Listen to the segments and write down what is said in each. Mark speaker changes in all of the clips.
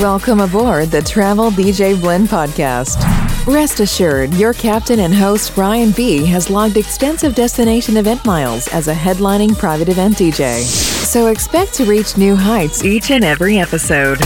Speaker 1: Welcome aboard the Travel DJ Blend podcast. Rest assured, your captain and host Brian B has logged extensive destination event miles as a headlining private event DJ. So expect to reach new heights each and every episode.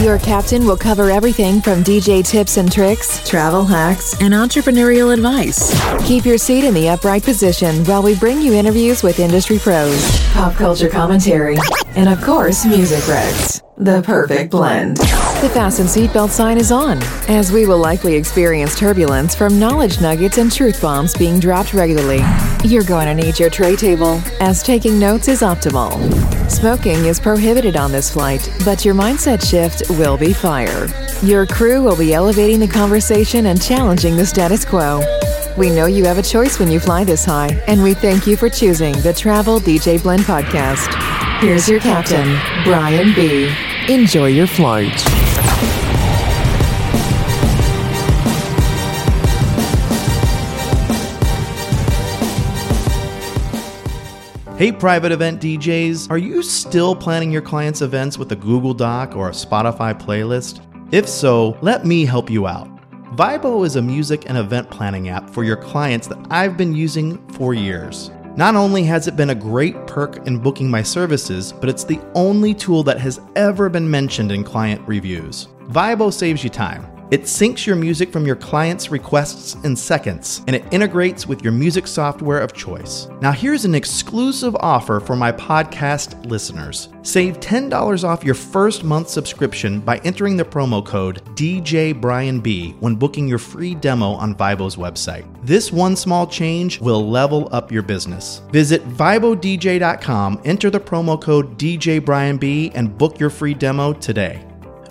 Speaker 1: Your captain will cover everything from DJ tips and tricks, travel hacks, and entrepreneurial advice. Keep your seat in the upright position while we bring you interviews with industry pros, pop culture commentary, and of course, music recs. The perfect blend. The fasten seatbelt sign is on, as we will likely experience turbulence from knowledge nuggets and truth bombs being dropped regularly. You're going to need your tray table, as taking notes is optimal. Smoking is prohibited on this flight, but your mindset shift will be fire. Your crew will be elevating the conversation and challenging the status quo. We know you have a choice when you fly this high, and we thank you for choosing the Travel DJ Blend podcast. Here's your captain, Brian B. Enjoy your flight.
Speaker 2: Hey, private event DJs, are you still planning your clients' events with a Google Doc or a Spotify playlist? If so, let me help you out. Vibo is a music and event planning app for your clients that I've been using for years. Not only has it been a great perk in booking my services, but it's the only tool that has ever been mentioned in client reviews. Vibo saves you time. It syncs your music from your client's requests in seconds, and it integrates with your music software of choice. Now, here's an exclusive offer for my podcast listeners. Save $10 off your first month subscription by entering the promo code DJBrianB when booking your free demo on Vibo's website. This one small change will level up your business. Visit ViboDJ.com, enter the promo code DJBrianB, and book your free demo today.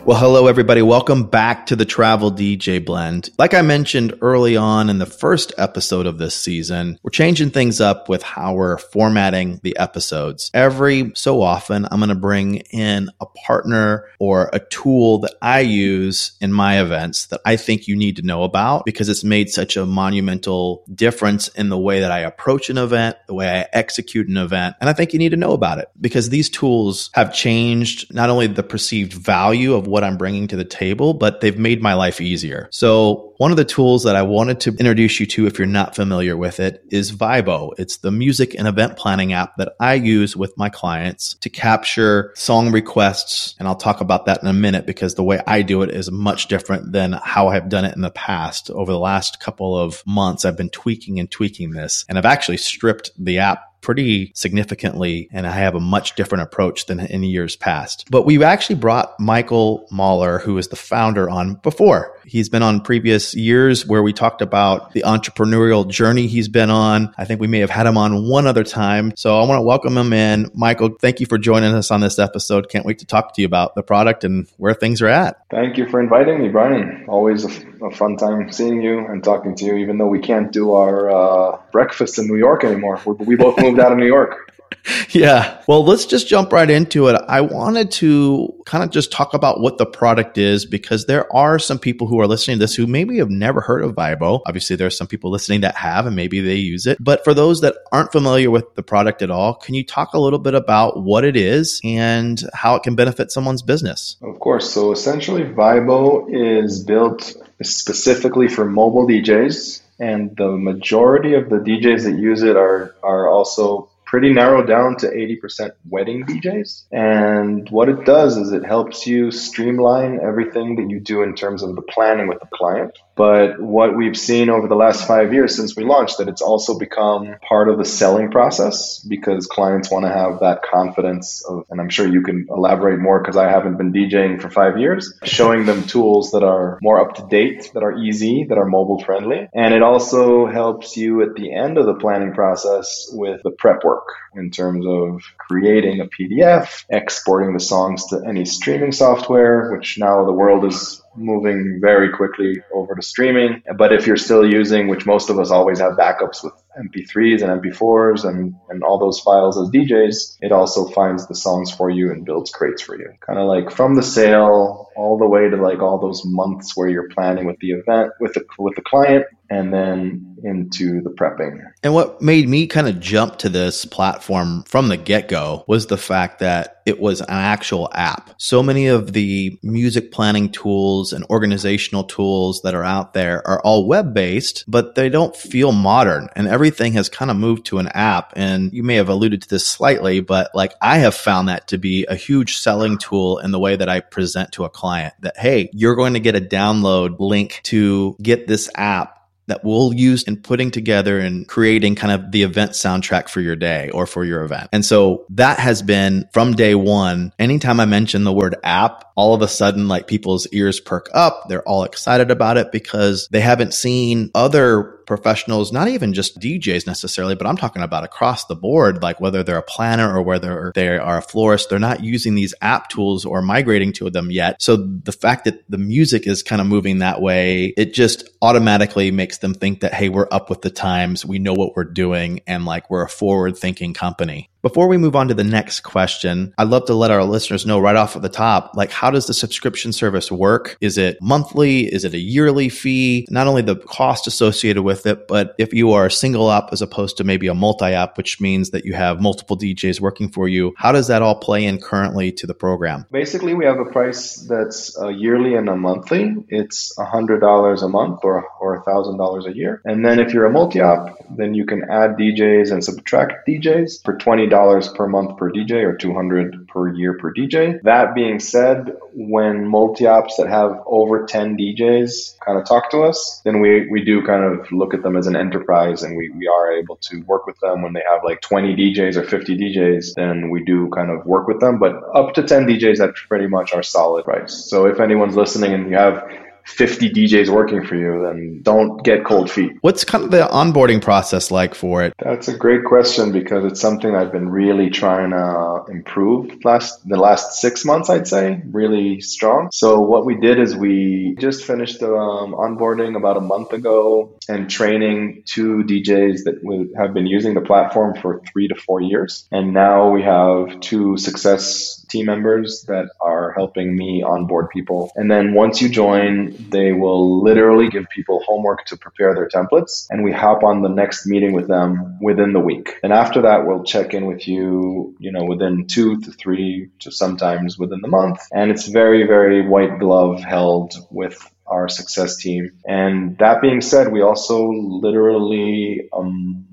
Speaker 2: Well, hello, everybody. Welcome back to the Travel DJ Blend. Like I mentioned early on in the first episode of this season, we're changing things up with how we're formatting the episodes. Every so often, I'm going to bring in a partner or a tool that I use in my events that I think you need to know about because it's made such a monumental difference in the way that I approach an event, the way I execute an event. And I think you need to know about it because these tools have changed not only the perceived value of what I'm bringing to the table, but they've made my life easier. So one of the tools that I wanted to introduce you to, if you're not familiar with it, is Vibo. It's the music and event planning app that I use with my clients to capture song requests. And I'll talk about that in a minute because the way I do it is much different than how I've done it in the past. Over the last couple of months, I've been tweaking and tweaking this, and I've actually stripped the app pretty significantly, and I have a much different approach than in years past. But we've actually brought Michael Mahler, who is the founder, on before. He's been on previous years where we talked about the entrepreneurial journey he's been on. I think we may have had him on one other time. So I want to welcome him in. Michael, thank you for joining us on this episode. Can't wait to talk to you about the product and where things are at.
Speaker 3: Thank you for inviting me, Brian. Always a, a fun time seeing you and talking to you, even though we can't do our uh, breakfast in New York anymore. We, we both moved out of New York.
Speaker 2: yeah. Well, let's just jump right into it. I wanted to kind of just talk about what the product is because there are some people who are listening to this who maybe have never heard of Vibo. Obviously, there are some people listening that have and maybe they use it. But for those that aren't familiar with the product at all, can you talk a little bit about what it is and how it can benefit someone's business?
Speaker 3: Of course. So essentially, Vibo is built specifically for mobile DJs and the majority of the DJs that use it are are also pretty narrowed down to 80% wedding DJs. And what it does is it helps you streamline everything that you do in terms of the planning with the client. But what we've seen over the last five years since we launched that it's also become part of the selling process because clients want to have that confidence of, and I'm sure you can elaborate more because I haven't been DJing for five years, showing them tools that are more up to date, that are easy, that are mobile friendly. And it also helps you at the end of the planning process with the prep work in terms of creating a PDF, exporting the songs to any streaming software, which now the world is moving very quickly over to streaming. But if you're still using, which most of us always have backups with MP3s and MP4s and, and all those files as DJs, it also finds the songs for you and builds crates for you. Kind of like from the sale all the way to like all those months where you're planning with the event with the with the client and then into the prepping.
Speaker 2: And what made me kind of jump to this platform from the get go was the fact that it was an actual app. So many of the music planning tools and organizational tools that are out there are all web based, but they don't feel modern and everything has kind of moved to an app. And you may have alluded to this slightly, but like I have found that to be a huge selling tool in the way that I present to a client that, hey, you're going to get a download link to get this app that we'll use in putting together and creating kind of the event soundtrack for your day or for your event. And so that has been from day one. Anytime I mention the word app, all of a sudden, like people's ears perk up. They're all excited about it because they haven't seen other professionals, not even just DJs necessarily, but I'm talking about across the board, like whether they're a planner or whether they are a florist, they're not using these app tools or migrating to them yet. So the fact that the music is kind of moving that way, it just automatically makes them think that, hey, we're up with the times. We know what we're doing and like we're a forward thinking company. Before we move on to the next question, I'd love to let our listeners know right off at the top, like how does the subscription service work? Is it monthly? Is it a yearly fee? Not only the cost associated with it, but if you are a single op as opposed to maybe a multi op, which means that you have multiple DJs working for you, how does that all play in currently to the program?
Speaker 3: Basically, we have a price that's a yearly and a monthly. It's $100 a month or, or $1,000 a year. And then if you're a multi op, then you can add DJs and subtract DJs for 20 dollars per month per DJ or 200 per year per DJ. That being said, when multi-ops that have over 10 DJs kind of talk to us, then we, we do kind of look at them as an enterprise and we, we are able to work with them when they have like 20 DJs or 50 DJs, then we do kind of work with them. But up to 10 DJs, that's pretty much our solid price. So if anyone's listening and you have 50 DJs working for you, then don't get cold feet.
Speaker 2: What's kind of the onboarding process like for it?
Speaker 3: That's a great question because it's something I've been really trying to improve last the last six months, I'd say, really strong. So what we did is we just finished the um, onboarding about a month ago and training two DJs that have been using the platform for three to four years, and now we have two success team members that are helping me onboard people. And then once you join, they will literally give people homework to prepare their templates. And we hop on the next meeting with them within the week. And after that, we'll check in with you, you know, within two to three to sometimes within the month. And it's very, very white glove held with our success team. And that being said, we also literally um,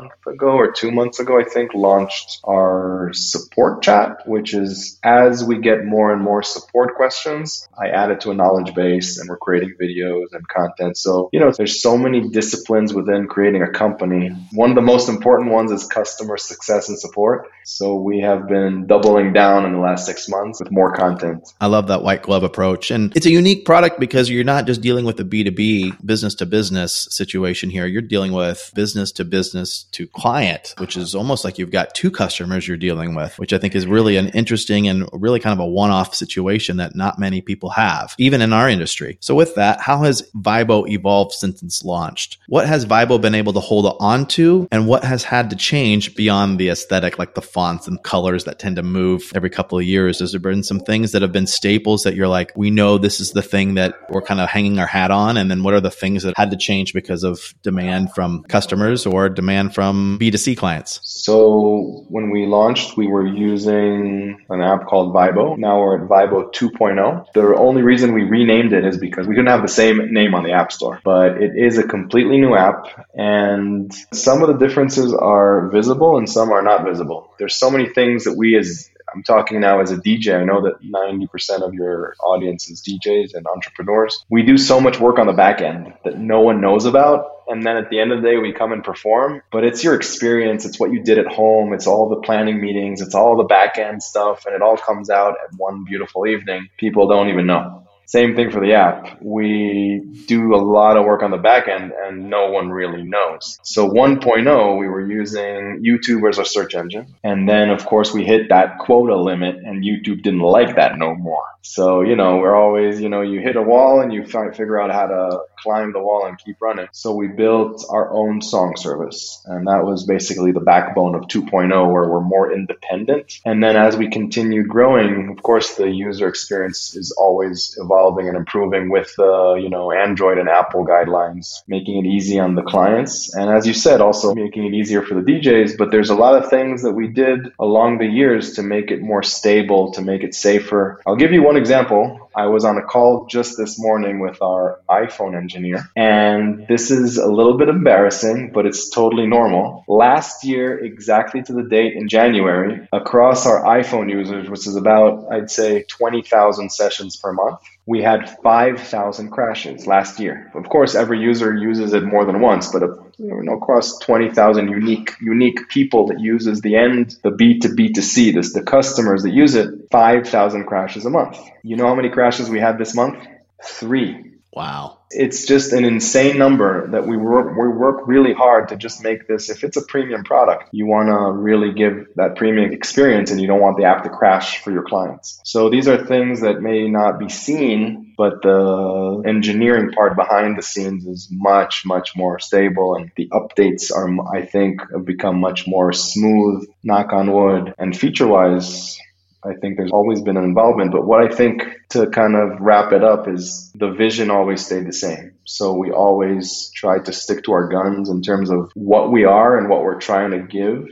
Speaker 3: month ago or two months ago, I think, launched our support chat, which is as we get more and more support questions, I add it to a knowledge base and we're creating videos and content. So, you know, there's so many disciplines within creating a company. One of the most important ones is customer success and support. So we have been doubling down in the last six months with more content.
Speaker 2: I love that white glove approach. And it's a unique product because you're not just dealing with a B2B business to business situation here. You're dealing with business to business to client, which is almost like you've got two customers you're dealing with, which I think is really an interesting and really kind of a one off situation that not many people have, even in our industry. So with that, how has Vibo evolved since it's launched? What has Vibo been able to hold on to and what has had to change beyond the aesthetic, like the fonts and colors that tend to move every couple of years? Has there been some things that have been staples that you're like, we know this is the thing that we're kind of hanging our hat on? And then what are the things that had to change because of demand from customers or demand from B2C clients?
Speaker 3: So when we launched, we were using an app called Vibo. Now we're at Vibo 2.0. The only reason we renamed it is because we couldn't have the same name on the App Store, but it is a completely new app and some of the differences are visible and some are not visible there's so many things that we as I'm talking now as a DJ. I know that 90% of your audience is DJs and entrepreneurs. We do so much work on the back end that no one knows about. And then at the end of the day, we come and perform. But it's your experience. It's what you did at home. It's all the planning meetings. It's all the back end stuff. And it all comes out at one beautiful evening. People don't even know. Same thing for the app. We do a lot of work on the back end and no one really knows. So 1.0, we were using YouTube as our search engine. And then, of course, we hit that quota limit and YouTube didn't like that no more. So, you know, we're always, you know, you hit a wall and you try to figure out how to climb the wall and keep running. So we built our own song service. And that was basically the backbone of 2.0, where we're more independent. And then as we continue growing, of course, the user experience is always evolving and improving with, uh, you know, Android and Apple guidelines, making it easy on the clients. And as you said, also making it easier for the DJs. But there's a lot of things that we did along the years to make it more stable, to make it safer. I'll give you one example. I was on a call just this morning with our iPhone engineer, and this is a little bit embarrassing, but it's totally normal. Last year, exactly to the date in January, across our iPhone users, which is about, I'd say, 20,000 sessions per month, we had 5,000 crashes last year. Of course, every user uses it more than once, but uh, you know, across 20,000 unique unique people that uses the end, the B to B to C, this the customers that use it, 5,000 crashes a month. You know how many crashes we had this month? Three.
Speaker 2: Wow.
Speaker 3: It's just an insane number that we work we work really hard to just make this if it's a premium product, you want to really give that premium experience and you don't want the app to crash for your clients. So these are things that may not be seen, but the engineering part behind the scenes is much much more stable and the updates are I think have become much more smooth, knock on wood, and feature-wise I think there's always been an involvement. But what I think to kind of wrap it up is the vision always stayed the same. So we always tried to stick to our guns in terms of what we are and what we're trying to give.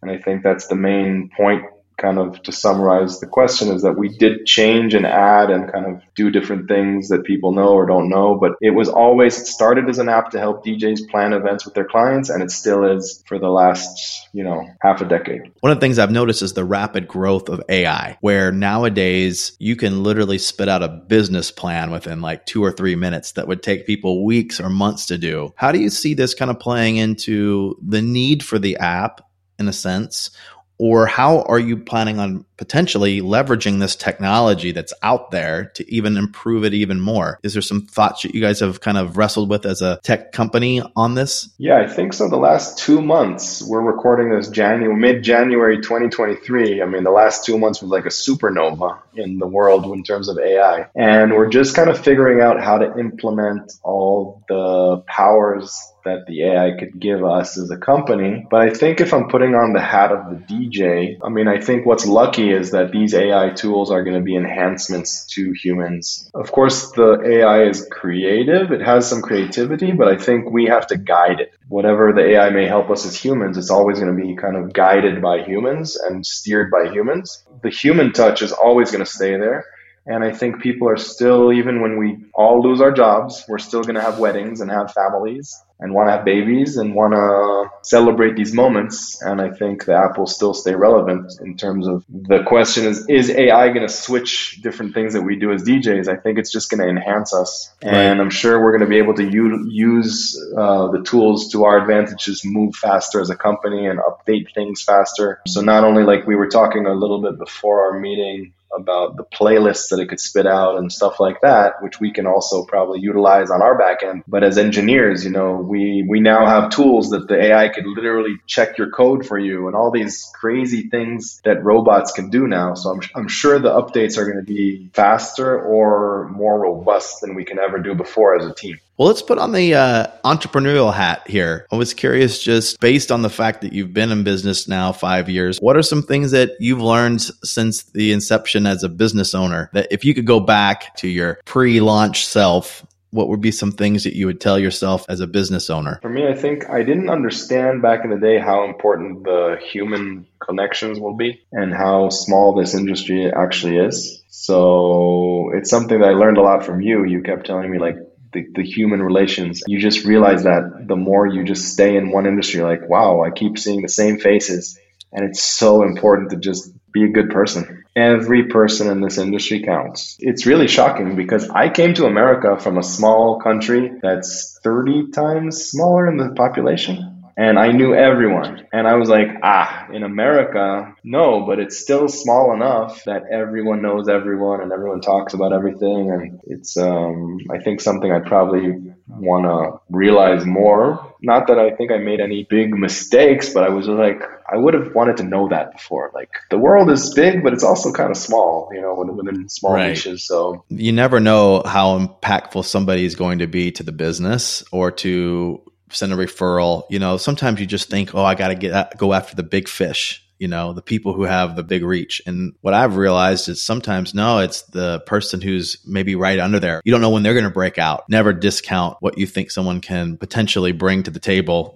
Speaker 3: And I think that's the main point kind of to summarize the question is that we did change and add and kind of do different things that people know or don't know but it was always it started as an app to help DJs plan events with their clients and it still is for the last you know half a decade.
Speaker 2: One of the things I've noticed is the rapid growth of AI where nowadays you can literally spit out a business plan within like 2 or 3 minutes that would take people weeks or months to do. How do you see this kind of playing into the need for the app in a sense or how are you planning on potentially leveraging this technology that's out there to even improve it even more? Is there some thoughts that you guys have kind of wrestled with as a tech company on this?
Speaker 3: Yeah i think so. The last two months we're recording this january mid-january 2023 i mean the last two months was like a supernova in the world in terms of ai and we're just kind of figuring out how to implement all the powers that the AI could give us as a company. But I think if I'm putting on the hat of the DJ, I mean, I think what's lucky is that these AI tools are going to be enhancements to humans. Of course, the AI is creative, it has some creativity, but I think we have to guide it. Whatever the AI may help us as humans, it's always going to be kind of guided by humans and steered by humans. The human touch is always going to stay there. And I think people are still, even when we all lose our jobs, we're still going to have weddings and have families and want to have babies and want to celebrate these moments. And I think the app will still stay relevant in terms of the question is, is AI going to switch different things that we do as DJs? I think it's just going to enhance us. Right. And I'm sure we're going to be able to u- use uh, the tools to our advantage, just move faster as a company and update things faster. So not only like we were talking a little bit before our meeting about the playlists that it could spit out and stuff like that, which we can also probably utilize on our back end. But as engineers, you know, we, we now have tools that the AI could literally check your code for you and all these crazy things that robots can do now. So I'm, I'm sure the updates are going to be faster or more robust than we can ever do before as a team.
Speaker 2: Well, let's put on the uh, entrepreneurial hat here. I was curious, just based on the fact that you've been in business now five years, what are some things that you've learned since the inception as a business owner that if you could go back to your pre launch self, what would be some things that you would tell yourself as a business owner?
Speaker 3: For me, I think I didn't understand back in the day how important the human connections will be and how small this industry actually is. So it's something that I learned a lot from you. You kept telling me, like, the, the human relations. You just realize that the more you just stay in one industry, like, wow, I keep seeing the same faces. And it's so important to just be a good person. Every person in this industry counts. It's really shocking because I came to America from a small country that's 30 times smaller in the population. And I knew everyone. And I was like, ah, in America, no, but it's still small enough that everyone knows everyone and everyone talks about everything. And it's, um, I think, something I probably want to realize more. Not that I think I made any big mistakes, but I was like, I would have wanted to know that before. Like the world is big, but it's also kind of small, you know, within small right. niches. So
Speaker 2: you never know how impactful somebody is going to be to the business or to send a referral. You know, sometimes you just think, oh, I got to get uh, go after the big fish you know, the people who have the big reach. And what I've realized is sometimes, no, it's the person who's maybe right under there. You don't know when they're going to break out. Never discount what you think someone can potentially bring to the table.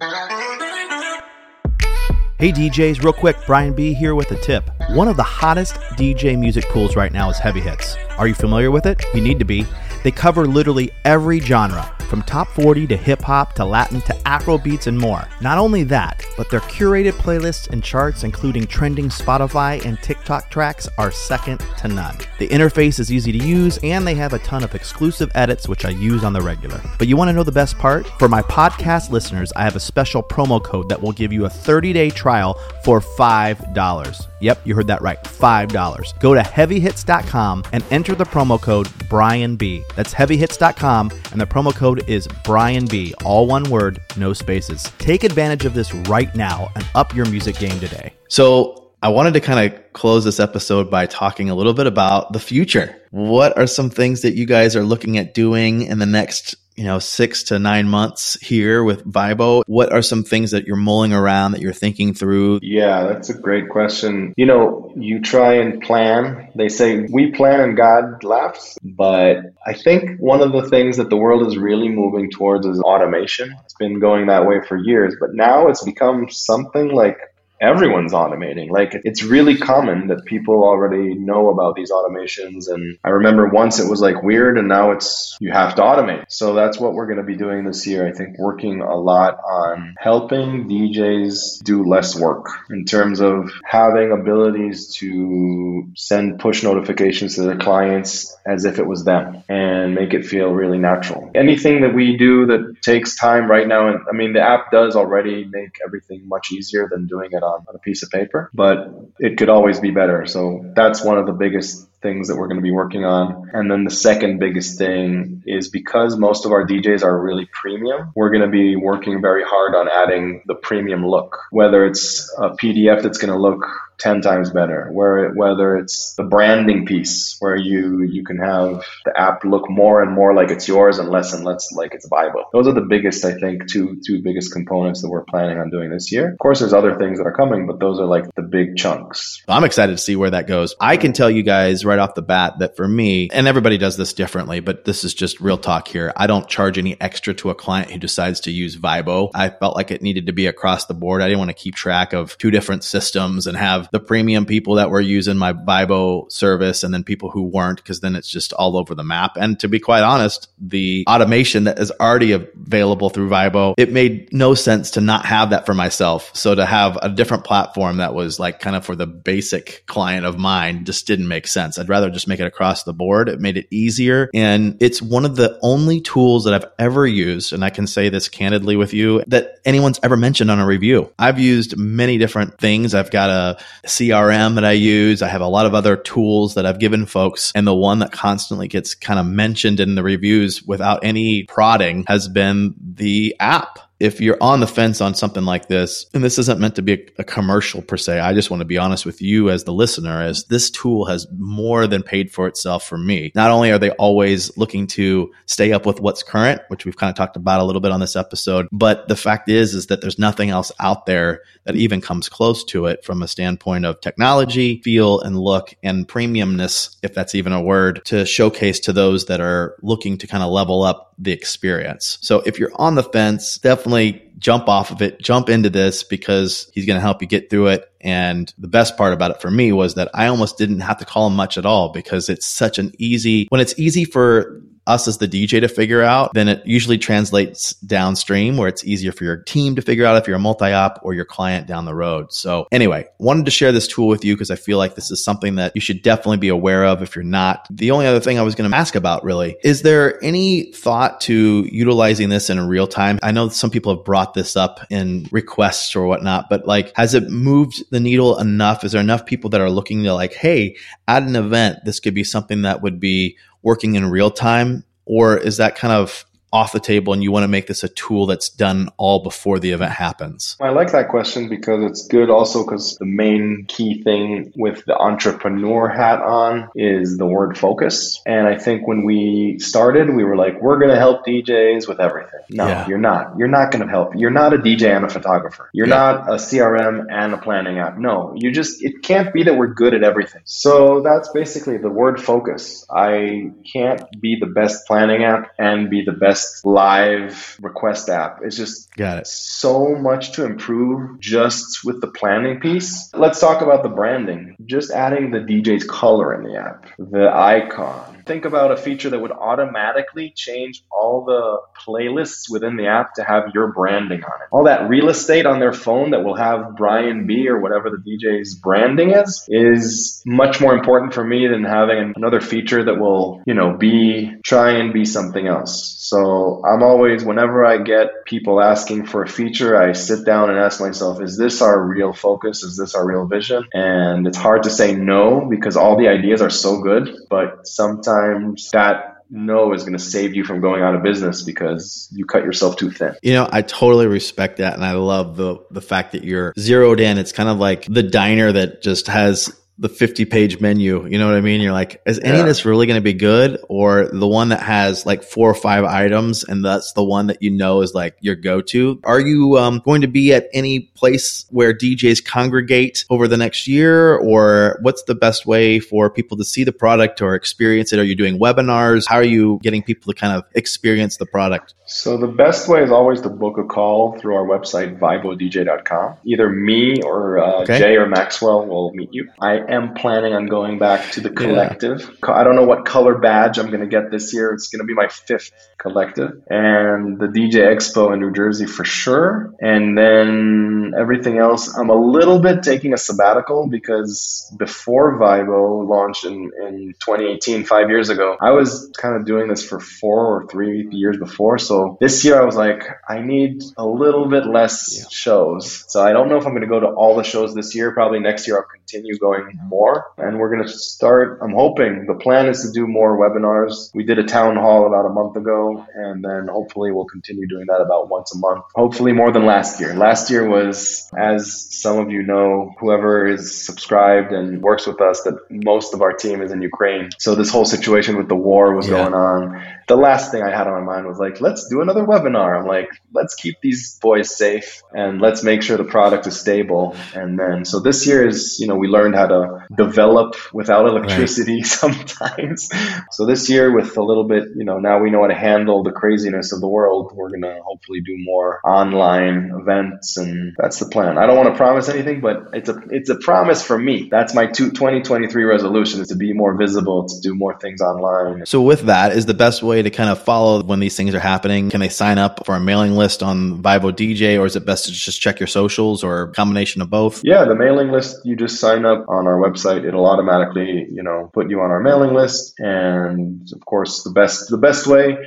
Speaker 4: Hey DJs, real quick, Brian B here with a tip. One of the hottest DJ music pools right now is Heavy Hits. Are you familiar with it? You need to be. They cover literally every genre from top 40 to hip hop to Latin to Afro beats and more. Not only that, but their curated playlists and charts, including trending Spotify and TikTok tracks, are second to none. The interface is easy to use, and they have a ton of exclusive edits, which I use on the regular. But you want to know the best part? For my podcast listeners, I have a special promo code that will give you a 30 day trial for $5. Yep, you heard that right. $5. Go to heavyhits.com and enter the promo code BrianB. That's heavyhits.com, and the promo code code is Brian B, all one word, no spaces. Take advantage of this right now and up your music game today.
Speaker 2: So, I wanted to kind of close this episode by talking a little bit about the future. What are some things that you guys are looking at doing in the next you know, six to nine months here with Vibo. What are some things that you're mulling around that you're thinking through?
Speaker 3: Yeah, that's a great question. You know, you try and plan. They say we plan and God laughs. But I think one of the things that the world is really moving towards is automation. It's been going that way for years, but now it's become something like everyone's automating. Like it's really common that people already know about these automations. And I remember once it was like weird and now it's you have to automate. So that's what we're going to be doing this year. I think working a lot on helping DJs do less work in terms of having abilities to send push notifications to their clients as if it was them and make it feel really natural. Anything that we do that takes time right now, and I mean, the app does already make everything much easier than doing it on, a piece of paper, but it could always be better. So that's one of the biggest things that we're going to be working on. And then the second biggest thing is because most of our DJs are really premium, we're going to be working very hard on adding the premium look, whether it's a PDF that's going to look 10 times better where whether it's the branding piece where you you can have the app look more and more like it's yours and less and less like it's Vibo. Those are the biggest I think two two biggest components that we're planning on doing this year. Of course there's other things that are coming but those are like the big chunks.
Speaker 2: I'm excited to see where that goes. I can tell you guys right off the bat that for me and everybody does this differently but this is just real talk here. I don't charge any extra to a client who decides to use Vibo. I felt like it needed to be across the board. I didn't want to keep track of two different systems and have the premium people that were using my Vibo service and then people who weren't, because then it's just all over the map. And to be quite honest, the automation that is already available through Vibo, it made no sense to not have that for myself. So to have a different platform that was like kind of for the basic client of mine just didn't make sense. I'd rather just make it across the board. It made it easier. And it's one of the only tools that I've ever used. And I can say this candidly with you that anyone's ever mentioned on a review. I've used many different things. I've got a CRM that I use. I have a lot of other tools that I've given folks. And the one that constantly gets kind of mentioned in the reviews without any prodding has been the app if you're on the fence on something like this, and this isn't meant to be a, a, commercial per se, I just want to be honest with you as the listener, as this tool has more than paid for itself for me. Not only are they always looking to stay up with what's current, which we've kind of talked about a little bit on this episode, but the fact is, is that there's nothing else out there that even comes close to it from a standpoint of technology, feel and look and premiumness, if that's even a word, to showcase to those that are looking to kind of level up the experience. So if you're on the fence, definitely jump off of it, jump into this because he's going to help you get through it. And the best part about it for me was that I almost didn't have to call him much at all because it's such an easy, when it's easy for us as the DJ to figure out, then it usually translates downstream where it's easier for your team to figure out if you're a multi op or your client down the road. So, anyway, wanted to share this tool with you because I feel like this is something that you should definitely be aware of if you're not. The only other thing I was going to ask about really is there any thought to utilizing this in real time? I know some people have brought this up in requests or whatnot, but like, has it moved the needle enough? Is there enough people that are looking to like, hey, at an event, this could be something that would be working in real time? Or is that kind of off the table and you want to make this a tool that's done all before the event happens?
Speaker 3: I like that question because it's good also because the main key thing with the entrepreneur hat on is the word focus. And I think when we started, we were like, we're going to help DJs with everything. No, yeah. you're not. You're not going to help. You're not a DJ and a photographer. You're yeah. not a CRM and a planning app. No, you just, it can't be that we're good at everything. So that's basically the word focus. I can't be the best planning app and be the best best live request app. It's just
Speaker 2: got it.
Speaker 3: So much to improve just with the planning piece. Let's talk about the branding. Just adding the DJ's color in the app, the icon, think about a feature that would automatically change all the playlists within the app to have your branding on it. All that real estate on their phone that will have Brian B or whatever the DJ's branding is, is much more important for me than having another feature that will, you know, be, try and be something else. So I'm always, whenever I get people asking for a feature, I sit down and ask myself, is this our real focus? Is this our real vision? And it's hard to say no because all the ideas are so good, but sometimes that no is going to save you from going out of business because you cut yourself too thin.
Speaker 2: You know, I totally respect that and I love the the fact that you're zeroed in. It's kind of like the diner that just has the 50 page menu. You know what I mean? You're like, is any yeah. of this really going to be good? Or the one that has like four or five items and that's the one that you know is like your go to? Are you um, going to be at any place where DJs congregate over the next year? Or what's the best way for people to see the product or experience it? Are you doing webinars? How are you getting people to kind of experience the product?
Speaker 3: So the best way is always to book a call through our website, vibodj.com. Either me or uh, okay. Jay or Maxwell will meet you. I am planning on going back to the collective. Yeah. I don't know what color badge I'm going to get this year. It's going to be my fifth collective and the DJ Expo in New Jersey for sure. And then everything else, I'm a little bit taking a sabbatical because before Vibo launched in, in 2018, five years ago, I was kind of doing this for four or three years before. So this year I was like, I need a little bit less yeah. shows. So I don't know if I'm going to go to all the shows this year. Probably next year I'll continue going more. And we're going to start, I'm hoping, the plan is to do more webinars. We did a town hall about a month ago, and then hopefully we'll continue doing that about once a month. Hopefully more than last year. Last year was, as some of you know, whoever is subscribed and works with us, that most of our team is in Ukraine. So this whole situation with the war was yeah. going on. The last thing I had on my mind was like, let's do another webinar. I'm like, let's keep these boys safe and let's make sure the product is stable. And then, so this year is, you know, we learned how to develop without electricity right. sometimes. So this year, with a little bit, you know, now we know how to handle the craziness of the world. We're gonna hopefully do more online events, and that's the plan. I don't want to promise anything, but it's a it's a promise for me. That's my two, 2023 resolution is to be more visible, to do more things online.
Speaker 2: So with that, is the best way to kind of follow when these things are happening? Can they sign up for a mailing list on Vibo DJ, or is it best to just check your socials or a combination of both?
Speaker 3: Yeah, the mailing list. You just sign up our website, it'll automatically, you know, put you on our mailing list. And of course, the best the best way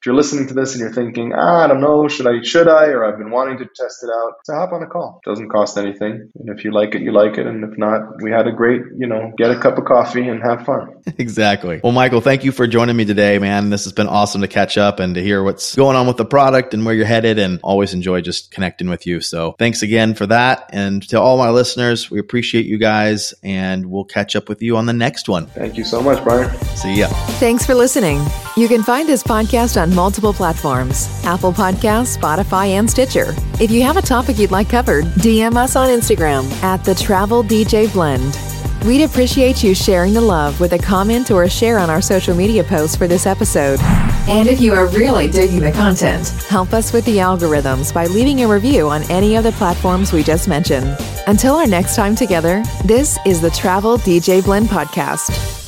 Speaker 3: if you're listening to this and you're thinking, ah, I don't know, should I, should I, or I've been wanting to test it out, so hop on a call. It doesn't cost anything. And if you like it, you like it. And if not, we had a great, you know, get a cup of coffee and have fun.
Speaker 2: exactly. Well, Michael, thank you for joining me today, man. This has been awesome to catch up and to hear what's going on with the product and where you're headed and always enjoy just connecting with you. So thanks again for that. And to all my listeners, we appreciate you guys and we'll catch up with you on the next one.
Speaker 3: Thank you so much, Brian.
Speaker 2: See ya.
Speaker 1: Thanks for listening. You can find this podcast on on multiple platforms Apple Podcasts, Spotify, and Stitcher. If you have a topic you'd like covered, DM us on Instagram at the Travel DJ Blend. We'd appreciate you sharing the love with a comment or a share on our social media posts for this episode. And if you are really digging the content, help us with the algorithms by leaving a review on any of the platforms we just mentioned. Until our next time together, this is the Travel DJ Blend Podcast.